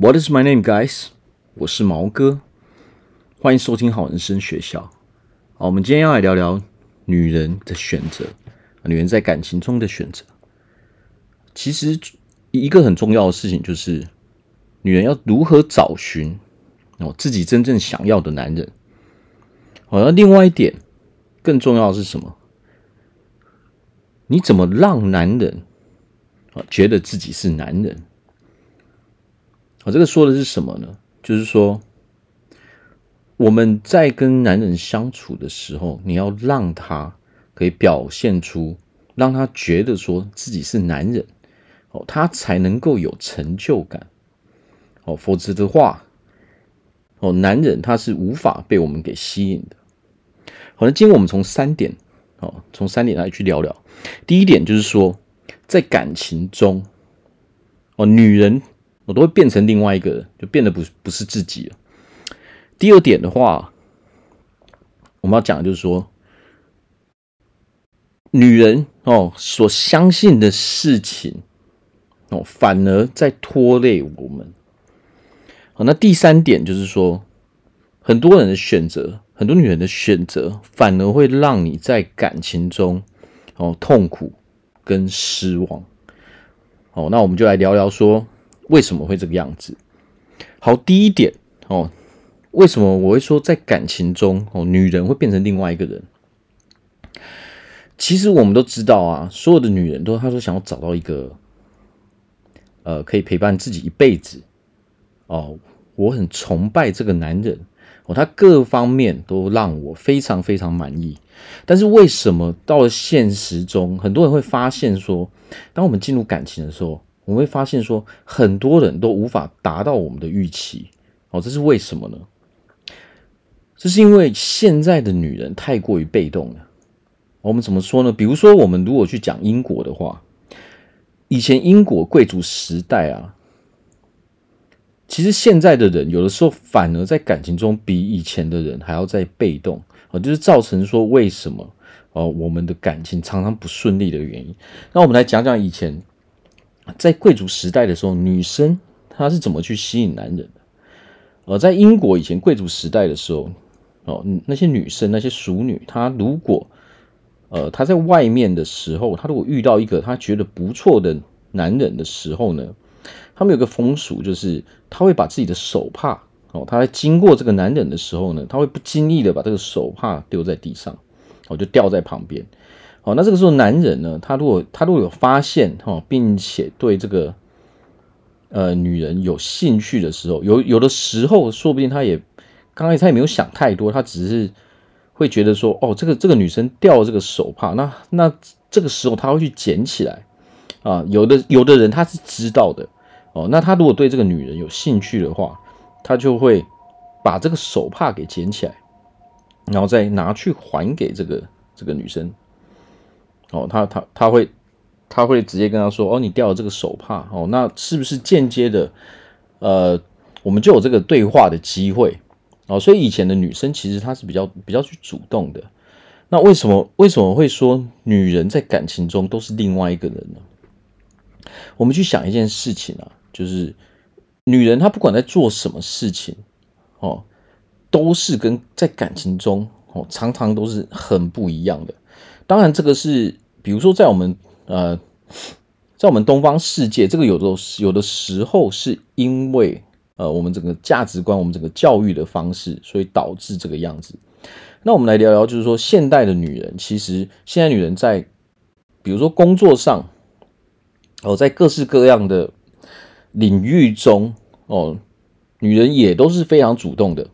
What is my name, guys？我是毛哥，欢迎收听好人生学校。好，我们今天要来聊聊女人的选择，女人在感情中的选择。其实一个很重要的事情就是，女人要如何找寻哦自己真正想要的男人。好，那另外一点更重要的是什么？你怎么让男人啊觉得自己是男人？我这个说的是什么呢？就是说，我们在跟男人相处的时候，你要让他可以表现出，让他觉得说自己是男人，哦，他才能够有成就感，哦，否则的话，哦，男人他是无法被我们给吸引的。好，那今天我们从三点，哦，从三点来去聊聊。第一点就是说，在感情中，哦，女人。我都会变成另外一个人，就变得不不是自己了。第二点的话，我们要讲的就是说，女人哦所相信的事情哦，反而在拖累我们。好，那第三点就是说，很多人的选择，很多女人的选择，反而会让你在感情中哦痛苦跟失望。好，那我们就来聊聊说。为什么会这个样子？好，第一点哦，为什么我会说在感情中哦，女人会变成另外一个人？其实我们都知道啊，所有的女人都她说想要找到一个，呃，可以陪伴自己一辈子哦，我很崇拜这个男人哦，他各方面都让我非常非常满意。但是为什么到了现实中，很多人会发现说，当我们进入感情的时候，我们会发现说，很多人都无法达到我们的预期，哦，这是为什么呢？这是因为现在的女人太过于被动了。我们怎么说呢？比如说，我们如果去讲英国的话，以前英国贵族时代啊，其实现在的人有的时候反而在感情中比以前的人还要再被动，哦，就是造成说为什么哦，我们的感情常常不顺利的原因。那我们来讲讲以前。在贵族时代的时候，女生她是怎么去吸引男人的？呃，在英国以前贵族时代的时候，哦，那些女生那些淑女，她如果呃她在外面的时候，她如果遇到一个她觉得不错的男人的时候呢，他们有个风俗，就是她会把自己的手帕哦，她在经过这个男人的时候呢，她会不经意的把这个手帕丢在地上，哦，就掉在旁边。好，那这个时候男人呢，他如果他如果有发现哈，并且对这个呃女人有兴趣的时候，有有的时候说不定他也刚开始他也没有想太多，他只是会觉得说，哦，这个这个女生掉这个手帕，那那这个时候他会去捡起来啊。有的有的人他是知道的哦，那他如果对这个女人有兴趣的话，他就会把这个手帕给捡起来，然后再拿去还给这个这个女生。哦，他他他会他会直接跟他说：“哦，你掉了这个手帕，哦，那是不是间接的，呃，我们就有这个对话的机会？哦，所以以前的女生其实她是比较比较去主动的。那为什么为什么会说女人在感情中都是另外一个人呢？我们去想一件事情啊，就是女人她不管在做什么事情，哦，都是跟在感情中哦，常常都是很不一样的。”当然，这个是比如说，在我们呃，在我们东方世界，这个有的有的时候是因为呃，我们整个价值观、我们整个教育的方式，所以导致这个样子。那我们来聊聊，就是说，现代的女人，其实现在女人在比如说工作上，哦，在各式各样的领域中，哦，女人也都是非常主动的。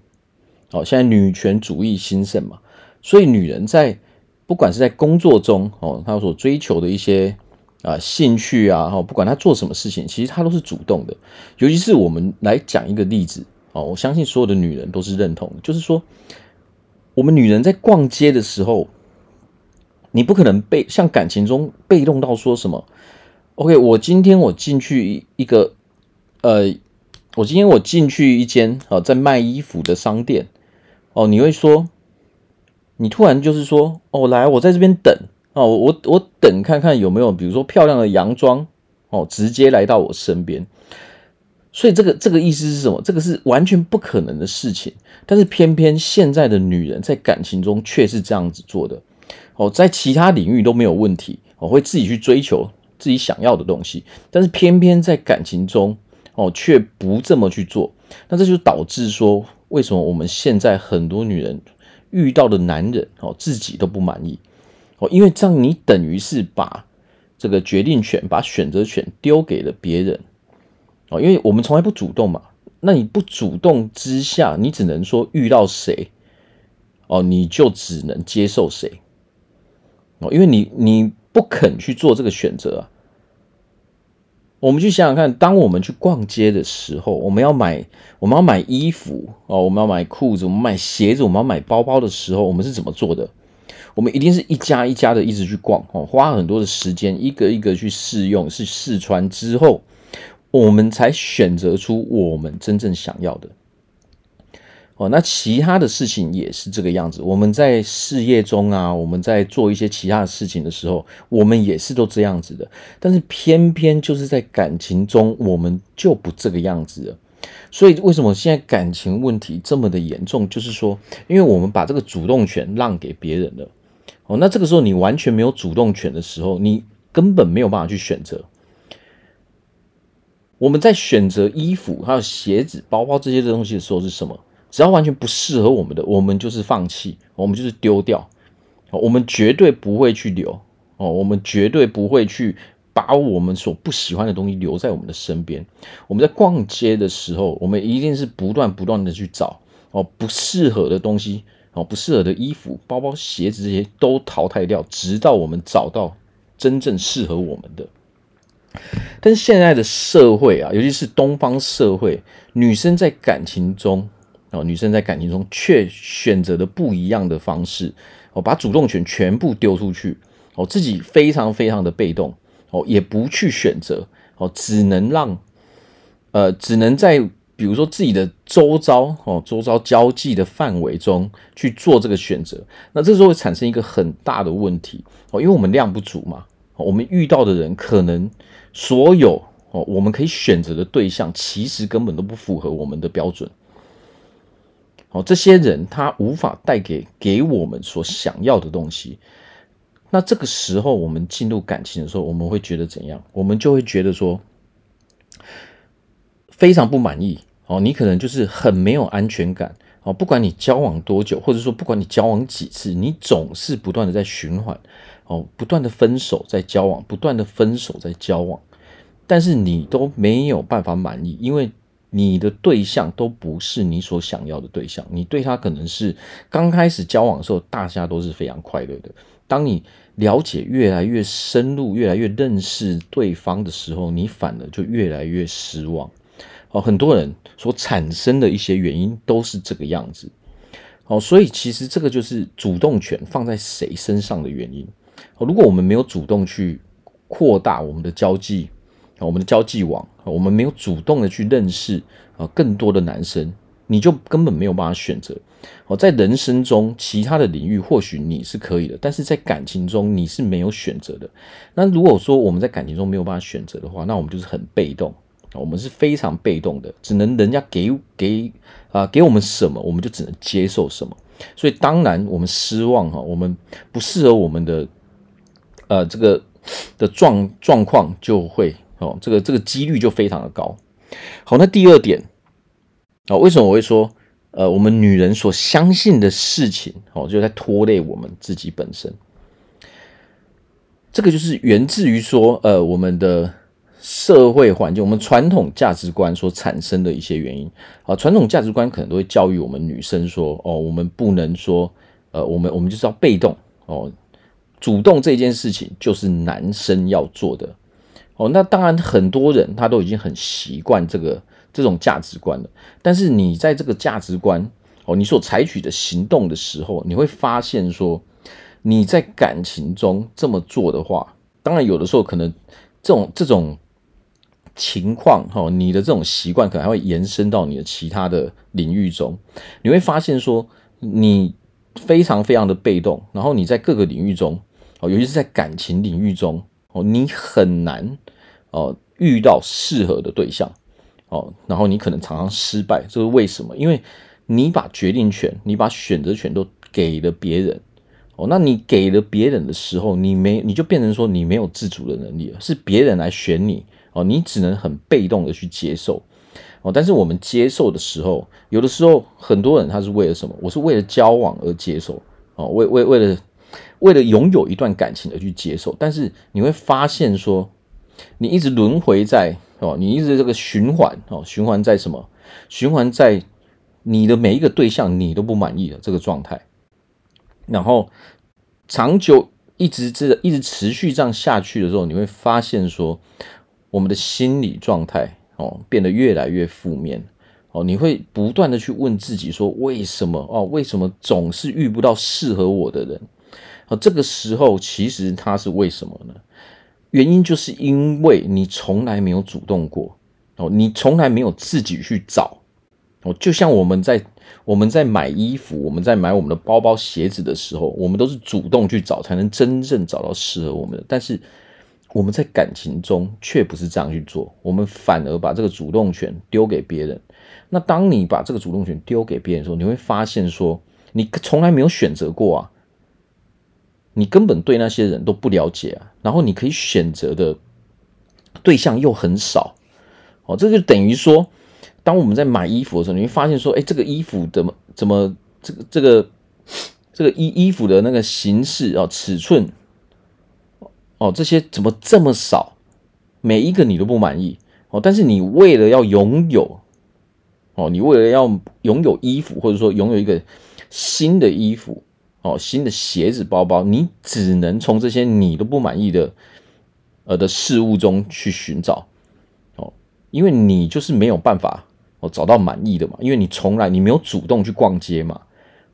哦，现在女权主义兴盛嘛，所以女人在。不管是在工作中哦，他所追求的一些啊兴趣啊，哈，不管他做什么事情，其实他都是主动的。尤其是我们来讲一个例子哦，我相信所有的女人都是认同，就是说，我们女人在逛街的时候，你不可能被像感情中被动到说什么，OK，我今天我进去一个呃，我今天我进去一间啊在卖衣服的商店哦，你会说。你突然就是说，哦，来，我在这边等哦，我我等看看有没有，比如说漂亮的洋装哦，直接来到我身边。所以这个这个意思是什么？这个是完全不可能的事情。但是偏偏现在的女人在感情中却是这样子做的。哦，在其他领域都没有问题，我会自己去追求自己想要的东西，但是偏偏在感情中，哦，却不这么去做。那这就导致说，为什么我们现在很多女人遇到的男人，哦，自己都不满意。哦，因为这样你等于是把这个决定权、把选择权丢给了别人。哦，因为我们从来不主动嘛，那你不主动之下，你只能说遇到谁，哦，你就只能接受谁。哦，因为你你不肯去做这个选择啊。我们去想想看，当我们去逛街的时候，我们要买我们要买衣服哦，我们要买裤子，我们买鞋子，我们要买包包的时候，我们是怎么做的？我们一定是一家一家的一直去逛哦，花很多的时间，一个一个去试用，是试穿之后，我们才选择出我们真正想要的。哦，那其他的事情也是这个样子。我们在事业中啊，我们在做一些其他的事情的时候，我们也是都这样子的。但是偏偏就是在感情中，我们就不这个样子了。所以为什么现在感情问题这么的严重？就是说，因为我们把这个主动权让给别人了。哦，那这个时候你完全没有主动权的时候，你根本没有办法去选择。我们在选择衣服、还有鞋子、包包这些东西的时候是什么？只要完全不适合我们的，我们就是放弃，我们就是丢掉，我们绝对不会去留哦，我们绝对不会去把我们所不喜欢的东西留在我们的身边。我们在逛街的时候，我们一定是不断不断的去找哦，不适合的东西哦，不适合的衣服、包包、鞋子这些都淘汰掉，直到我们找到真正适合我们的。但是现在的社会啊，尤其是东方社会，女生在感情中。哦，女生在感情中却选择了不一样的方式，哦，把主动权全部丢出去，哦，自己非常非常的被动，哦，也不去选择，哦，只能让，呃，只能在比如说自己的周遭，哦，周遭交际的范围中去做这个选择，那这时候会产生一个很大的问题，哦，因为我们量不足嘛，我们遇到的人可能所有，哦，我们可以选择的对象，其实根本都不符合我们的标准。哦，这些人他无法带给给我们所想要的东西。那这个时候，我们进入感情的时候，我们会觉得怎样？我们就会觉得说非常不满意。哦，你可能就是很没有安全感。哦，不管你交往多久，或者说不管你交往几次，你总是不断的在循环。哦，不断的分手在交往，不断的分手在交往，但是你都没有办法满意，因为。你的对象都不是你所想要的对象，你对他可能是刚开始交往的时候，大家都是非常快乐的。当你了解越来越深入，越来越认识对方的时候，你反而就越来越失望。哦，很多人所产生的一些原因都是这个样子。哦，所以其实这个就是主动权放在谁身上的原因。哦，如果我们没有主动去扩大我们的交际。我们的交际网，我们没有主动的去认识啊更多的男生，你就根本没有办法选择。哦，在人生中其他的领域或许你是可以的，但是在感情中你是没有选择的。那如果说我们在感情中没有办法选择的话，那我们就是很被动，我们是非常被动的，只能人家给给啊给我们什么，我们就只能接受什么。所以当然我们失望哈，我们不适合我们的呃这个的状状况就会。哦，这个这个几率就非常的高。好，那第二点啊，为什么我会说，呃，我们女人所相信的事情，哦，就在拖累我们自己本身。这个就是源自于说，呃，我们的社会环境，我们传统价值观所产生的一些原因。啊，传统价值观可能都会教育我们女生说，哦，我们不能说，呃，我们我们就是要被动，哦，主动这件事情就是男生要做的。哦，那当然，很多人他都已经很习惯这个这种价值观了。但是你在这个价值观哦，你所采取的行动的时候，你会发现说，你在感情中这么做的话，当然有的时候可能这种这种情况哈，你的这种习惯可能还会延伸到你的其他的领域中。你会发现说，你非常非常的被动，然后你在各个领域中哦，尤其是在感情领域中。哦，你很难哦遇到适合的对象哦，然后你可能常常失败，这是为什么？因为你把决定权、你把选择权都给了别人。哦，那你给了别人的时候，你没你就变成说你没有自主的能力了，是别人来选你哦，你只能很被动的去接受哦。但是我们接受的时候，有的时候很多人他是为了什么？我是为了交往而接受哦，为为为了为了拥有一段感情而去接受。但是你会发现说，你一直轮回在哦，你一直这个循环哦，循环在什么？循环在你的每一个对象你都不满意的这个状态。然后长久一直这一直持续这样下去的时候，你会发现说，我们的心理状态哦变得越来越负面哦，你会不断的去问自己说，为什么哦？为什么总是遇不到适合我的人？哦，这个时候其实它是为什么呢？原因就是因为你从来没有主动过哦，你从来没有自己去找哦，就像我们在。我们在买衣服，我们在买我们的包包、鞋子的时候，我们都是主动去找，才能真正找到适合我们的。但是我们在感情中却不是这样去做，我们反而把这个主动权丢给别人。那当你把这个主动权丢给别人的时候，你会发现说，你从来没有选择过啊，你根本对那些人都不了解啊，然后你可以选择的对象又很少，哦，这就等于说。当我们在买衣服的时候，你会发现说，哎，这个衣服怎么怎么这个这个这个衣衣服的那个形式哦，尺寸哦，这些怎么这么少？每一个你都不满意哦。但是你为了要拥有哦，你为了要拥有衣服，或者说拥有一个新的衣服哦，新的鞋子、包包，你只能从这些你都不满意的呃的事物中去寻找哦，因为你就是没有办法。哦，找到满意的嘛？因为你从来你没有主动去逛街嘛。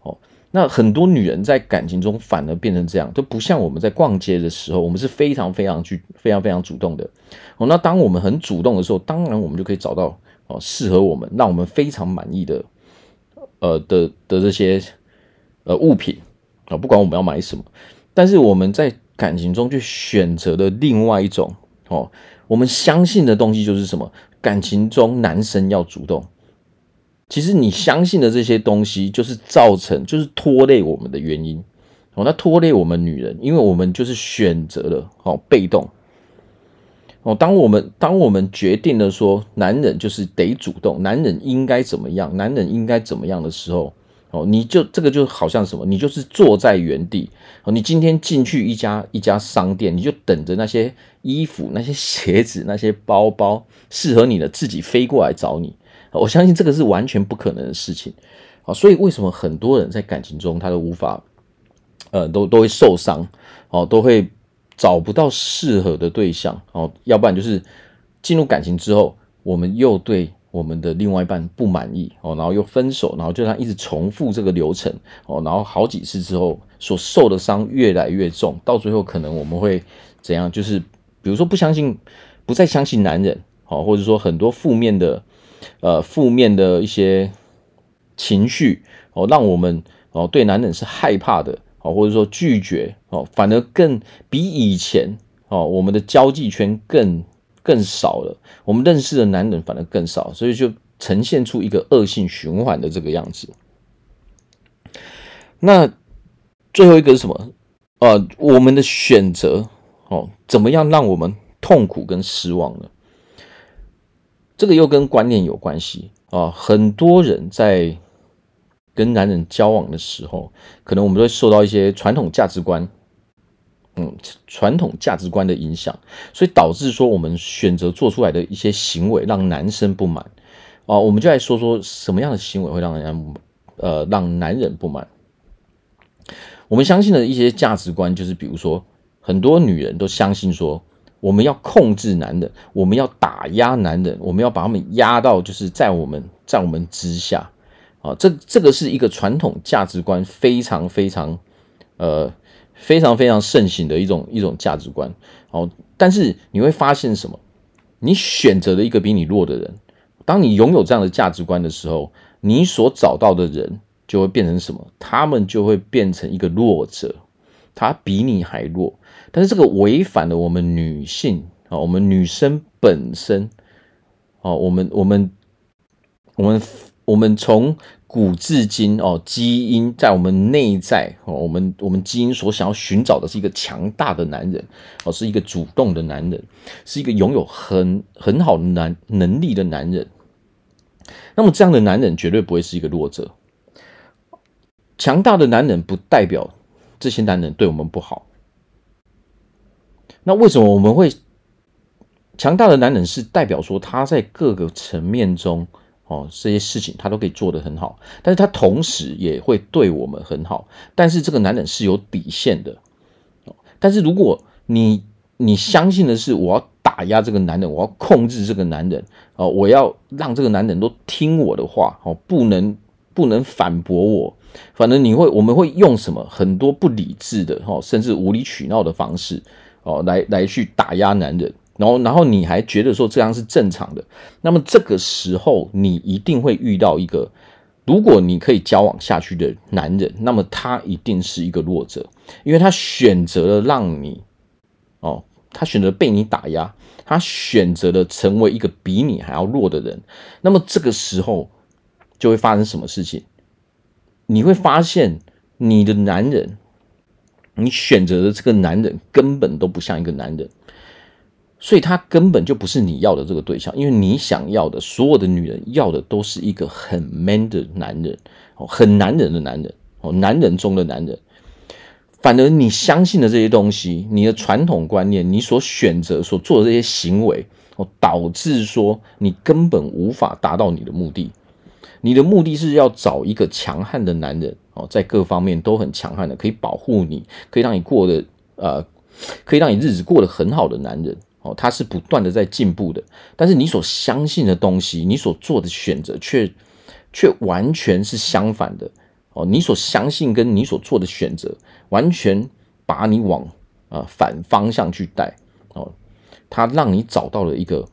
哦，那很多女人在感情中反而变成这样，都不像我们在逛街的时候，我们是非常非常去非常非常主动的。哦，那当我们很主动的时候，当然我们就可以找到哦适合我们，让我们非常满意的呃的的这些呃物品啊，不管我们要买什么。但是我们在感情中就选择了另外一种哦，我们相信的东西就是什么？感情中，男生要主动。其实你相信的这些东西，就是造成，就是拖累我们的原因。哦，那拖累我们女人，因为我们就是选择了哦被动。哦，当我们当我们决定了说，男人就是得主动，男人应该怎么样，男人应该怎么样的时候。哦，你就这个就好像什么？你就是坐在原地。哦，你今天进去一家一家商店，你就等着那些衣服、那些鞋子、那些包包适合你的，自己飞过来找你。我相信这个是完全不可能的事情。啊，所以为什么很多人在感情中他都无法，呃，都都会受伤，哦，都会找不到适合的对象。哦，要不然就是进入感情之后，我们又对。我们的另外一半不满意哦，然后又分手，然后就让他一直重复这个流程哦，然后好几次之后所受的伤越来越重，到最后可能我们会怎样？就是比如说不相信，不再相信男人哦，或者说很多负面的呃负面的一些情绪哦，让我们哦对男人是害怕的哦，或者说拒绝哦，反而更比以前哦我们的交际圈更。更少了，我们认识的男人反而更少，所以就呈现出一个恶性循环的这个样子。那最后一个是什么？呃，我们的选择哦，怎么样让我们痛苦跟失望呢？这个又跟观念有关系啊。很多人在跟男人交往的时候，可能我们会受到一些传统价值观。嗯，传统价值观的影响，所以导致说我们选择做出来的一些行为让男生不满啊。我们就来说说什么样的行为会让人家呃让男人不满。我们相信的一些价值观就是，比如说很多女人都相信说，我们要控制男人，我们要打压男人，我们要把他们压到就是在我们在我们之下啊。这这个是一个传统价值观，非常非常呃。非常非常盛行的一种一种价值观，哦，但是你会发现什么？你选择了一个比你弱的人，当你拥有这样的价值观的时候，你所找到的人就会变成什么？他们就会变成一个弱者，他比你还弱。但是这个违反了我们女性啊，我们女生本身哦，我们我们我们我们从古至今哦，基因在我们内在哦，我们我们基因所想要寻找的是一个强大的男人哦，是一个主动的男人，是一个拥有很很好的男能力的男人。那么这样的男人绝对不会是一个弱者。强大的男人不代表这些男人对我们不好。那为什么我们会强大的男人是代表说他在各个层面中哦，这些事情他都可以做得很好，但是他同时也会对我们很好。但是这个男人是有底线的。哦但是如果你你相信的是我要打压这个男人，我要控制这个男人哦，我要让这个男人都听我的话哦，不能不能反驳我。反正你会我们会用什么很多不理智的哦，甚至无理取闹的方式。哦，来来去打压男人，然后然后你还觉得说这样是正常的，那么这个时候你一定会遇到一个，如果你可以交往下去的男人，那么他一定是一个弱者，因为他选择了让你，哦，他选择被你打压，他选择了成为一个比你还要弱的人，那么这个时候就会发生什么事情？你会发现你的男人。你选择的这个男人根本都不像一个男人，所以他根本就不是你要的这个对象。因为你想要的所有的女人要的都是一个很 man 的男人，哦，很男人的男人，哦，男人中的男人。反而你相信的这些东西，你的传统观念，你所选择所做的这些行为，哦，导致说你根本无法达到你的目的。你的目的是要找一个强悍的男人哦，在各方面都很强悍的，可以保护你，可以让你过得呃，可以让你日子过得很好的男人哦。他是不断的在进步的，但是你所相信的东西，你所做的选择却却完全是相反的哦。你所相信跟你所做的选择，完全把你往啊反方向去带哦。他让你找到了一个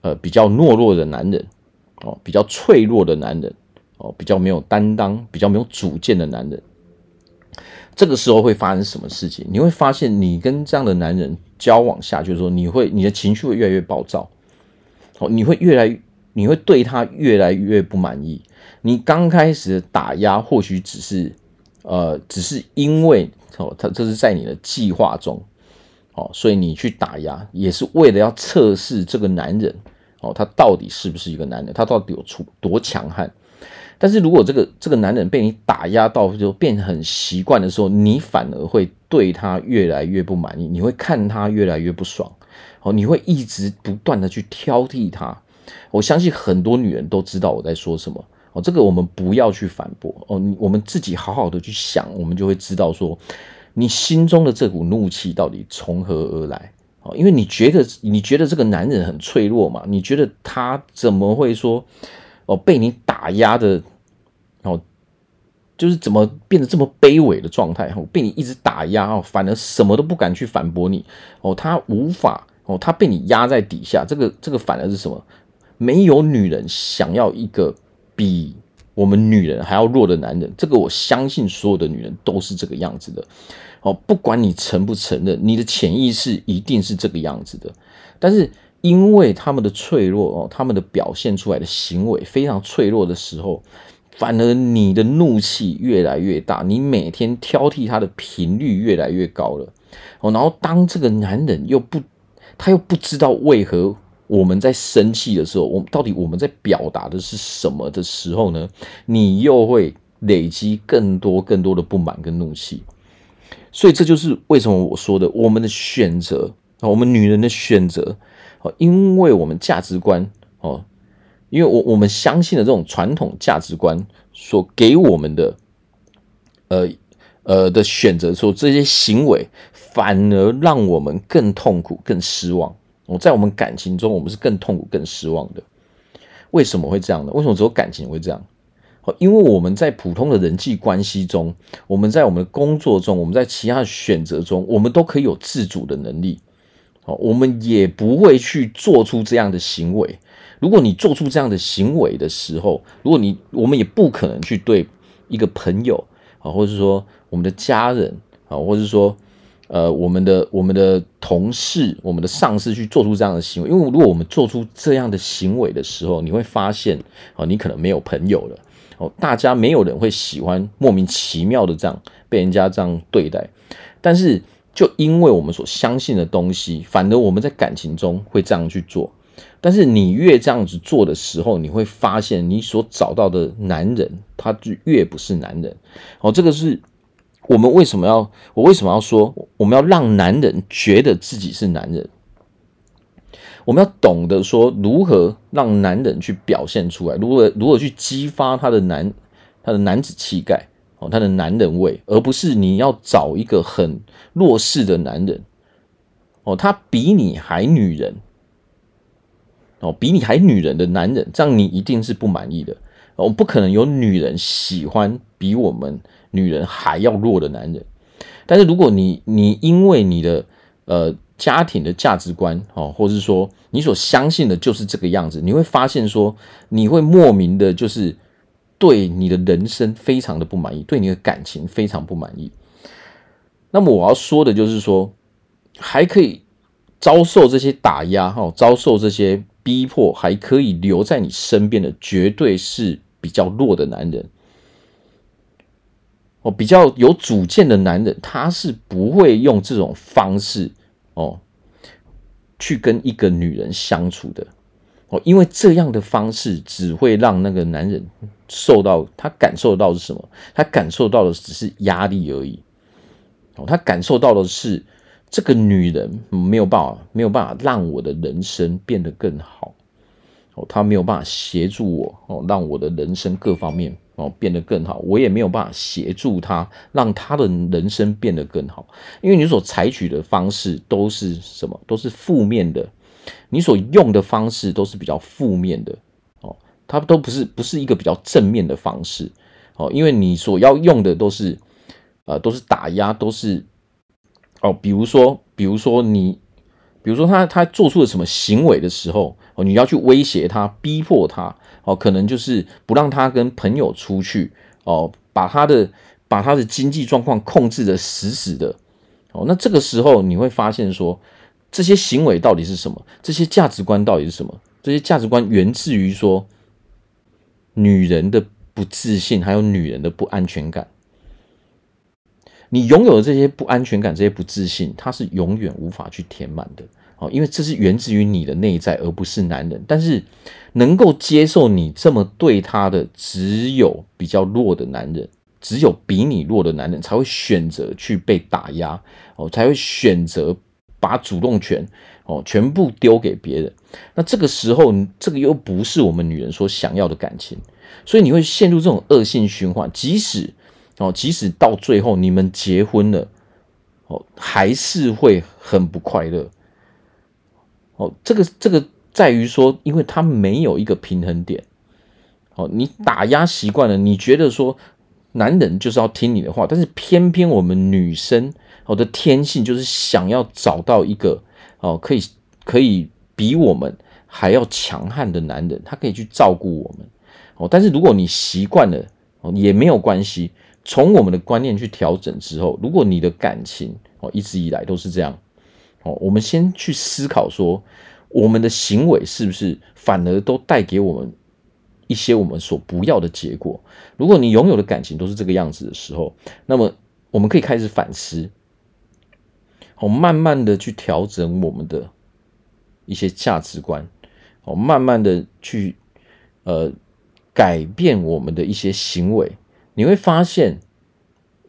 呃比较懦弱的男人。哦，比较脆弱的男人，哦，比较没有担当、比较没有主见的男人，这个时候会发生什么事情？你会发现，你跟这样的男人交往下去，就是说，你会你的情绪会越来越暴躁，哦，你会越来越，你会对他越来越不满意。你刚开始的打压或许只是，呃，只是因为哦，他这是在你的计划中，哦，所以你去打压，也是为了要测试这个男人。哦，他到底是不是一个男人？他到底有出多强悍？但是如果这个这个男人被你打压到就变很习惯的时候，你反而会对他越来越不满意，你会看他越来越不爽。哦，你会一直不断的去挑剔他。我相信很多女人都知道我在说什么。哦，这个我们不要去反驳。哦，我们自己好好的去想，我们就会知道说，你心中的这股怒气到底从何而来。哦，因为你觉得你觉得这个男人很脆弱嘛？你觉得他怎么会说哦被你打压的哦，就是怎么变得这么卑微的状态？哦，被你一直打压哦，反而什么都不敢去反驳你哦，他无法哦，他被你压在底下，这个这个反而是什么？没有女人想要一个比我们女人还要弱的男人，这个我相信所有的女人都是这个样子的。哦，不管你承不承认，你的潜意识一定是这个样子的。但是因为他们的脆弱哦，他们的表现出来的行为非常脆弱的时候，反而你的怒气越来越大，你每天挑剔他的频率越来越高了。哦，然后当这个男人又不，他又不知道为何我们在生气的时候，我到底我们在表达的是什么的时候呢？你又会累积更多更多的不满跟怒气。所以这就是为什么我说的，我们的选择，我们女人的选择，哦，因为我们价值观哦，因为我我们相信的这种传统价值观所给我们的，呃呃的选择，说这些行为反而让我们更痛苦、更失望。哦，在我们感情中，我们是更痛苦、更失望的。为什么会这样呢？为什么只有感情会这样？因为我们在普通的人际关系中，我们在我们的工作中，我们在其他的选择中，我们都可以有自主的能力。哦，我们也不会去做出这样的行为。如果你做出这样的行为的时候，如果你，我们也不可能去对一个朋友啊，或者是说我们的家人啊，或者是说呃，我们的我们的同事、我们的上司去做出这样的行为，因为如果我们做出这样的行为的时候，你会发现，哦，你可能没有朋友了，哦，大家没有人会喜欢莫名其妙的这样被人家这样对待。但是，就因为我们所相信的东西，反而我们在感情中会这样去做。但是，你越这样子做的时候，你会发现，你所找到的男人，他就越不是男人。哦，这个是。我们为什么要？我为什么要说我们要让男人觉得自己是男人？我们要懂得说如何让男人去表现出来，如何如何去激发他的男他的男子气概他的男人味，而不是你要找一个很弱势的男人哦，他比你还女人哦，比你还女人的男人，这样你一定是不满意的。哦不可能有女人喜欢比我们。女人还要弱的男人，但是如果你你因为你的呃家庭的价值观哦，或者是说你所相信的就是这个样子，你会发现说你会莫名的就是对你的人生非常的不满意，对你的感情非常不满意。那么我要说的就是说，还可以遭受这些打压哈，遭受这些逼迫，还可以留在你身边的，绝对是比较弱的男人。哦，比较有主见的男人，他是不会用这种方式哦去跟一个女人相处的哦，因为这样的方式只会让那个男人受到他感受到是什么？他感受到的只是压力而已哦，他感受到的是这个女人没有办法，没有办法让我的人生变得更好哦，他没有办法协助我哦，让我的人生各方面。哦，变得更好，我也没有办法协助他，让他的人生变得更好，因为你所采取的方式都是什么？都是负面的，你所用的方式都是比较负面的哦，它都不是不是一个比较正面的方式哦，因为你所要用的都是呃都是打压，都是哦，比如说比如说你，比如说他他做出了什么行为的时候哦，你要去威胁他，逼迫他。哦，可能就是不让他跟朋友出去哦，把他的把他的经济状况控制的死死的哦。那这个时候你会发现说，这些行为到底是什么？这些价值观到底是什么？这些价值观源自于说，女人的不自信，还有女人的不安全感。你拥有的这些不安全感，这些不自信，它是永远无法去填满的。哦，因为这是源自于你的内在，而不是男人。但是，能够接受你这么对他的，只有比较弱的男人，只有比你弱的男人才会选择去被打压，哦，才会选择把主动权哦全部丢给别人。那这个时候，这个又不是我们女人所想要的感情，所以你会陷入这种恶性循环。即使哦，即使到最后你们结婚了，哦，还是会很不快乐。哦，这个这个在于说，因为他没有一个平衡点。哦，你打压习惯了，你觉得说男人就是要听你的话，但是偏偏我们女生我的天性就是想要找到一个哦可以可以比我们还要强悍的男人，他可以去照顾我们。哦，但是如果你习惯了哦也没有关系，从我们的观念去调整之后，如果你的感情哦一直以来都是这样。哦，我们先去思考说，我们的行为是不是反而都带给我们一些我们所不要的结果？如果你拥有的感情都是这个样子的时候，那么我们可以开始反思，哦，慢慢的去调整我们的一些价值观，哦，慢慢的去呃改变我们的一些行为，你会发现，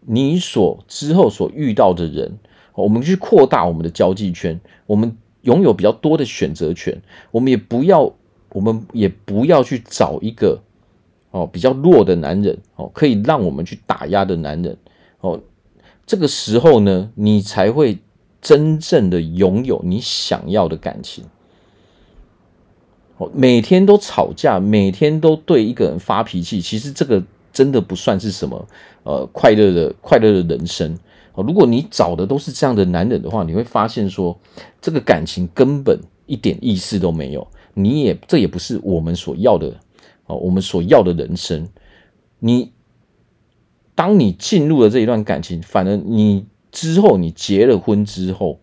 你所之后所遇到的人。我们去扩大我们的交际圈，我们拥有比较多的选择权。我们也不要，我们也不要去找一个哦比较弱的男人哦，可以让我们去打压的男人哦。这个时候呢，你才会真正的拥有你想要的感情。每天都吵架，每天都对一个人发脾气，其实这个真的不算是什么呃快乐的快乐的人生。如果你找的都是这样的男人的话，你会发现说，这个感情根本一点意思都没有。你也这也不是我们所要的哦，我们所要的人生。你当你进入了这一段感情，反而你之后你结了婚之后，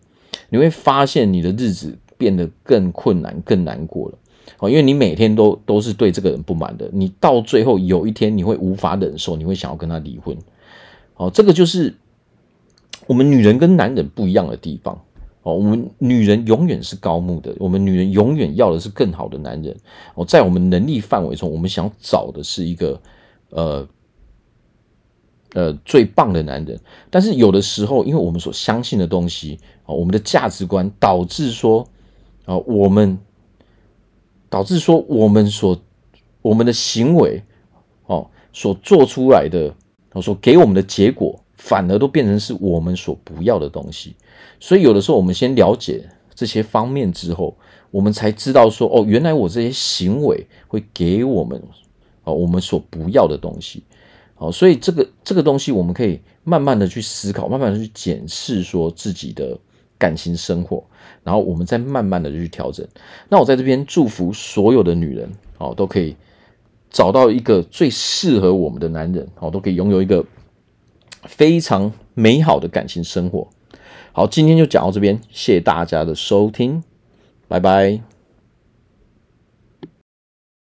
你会发现你的日子变得更困难、更难过了。哦，因为你每天都都是对这个人不满的，你到最后有一天你会无法忍受，你会想要跟他离婚。哦，这个就是我们女人跟男人不一样的地方。哦，我们女人永远是高木的，我们女人永远要的是更好的男人。哦，在我们能力范围中，我们想找的是一个呃呃最棒的男人。但是有的时候，因为我们所相信的东西，哦，我们的价值观导致说，啊，我们导致说我们所我们的行为，哦，所做出来的，哦，所给我们的结果。反而都变成是我们所不要的东西，所以有的时候我们先了解这些方面之后，我们才知道说，哦，原来我这些行为会给我们，哦，我们所不要的东西，哦，所以这个这个东西我们可以慢慢的去思考，慢慢的去检视说自己的感情生活，然后我们再慢慢的去调整。那我在这边祝福所有的女人，哦，都可以找到一个最适合我们的男人，哦，都可以拥有一个。非常美好的感情生活。好，今天就讲到这边，谢谢大家的收听，拜拜。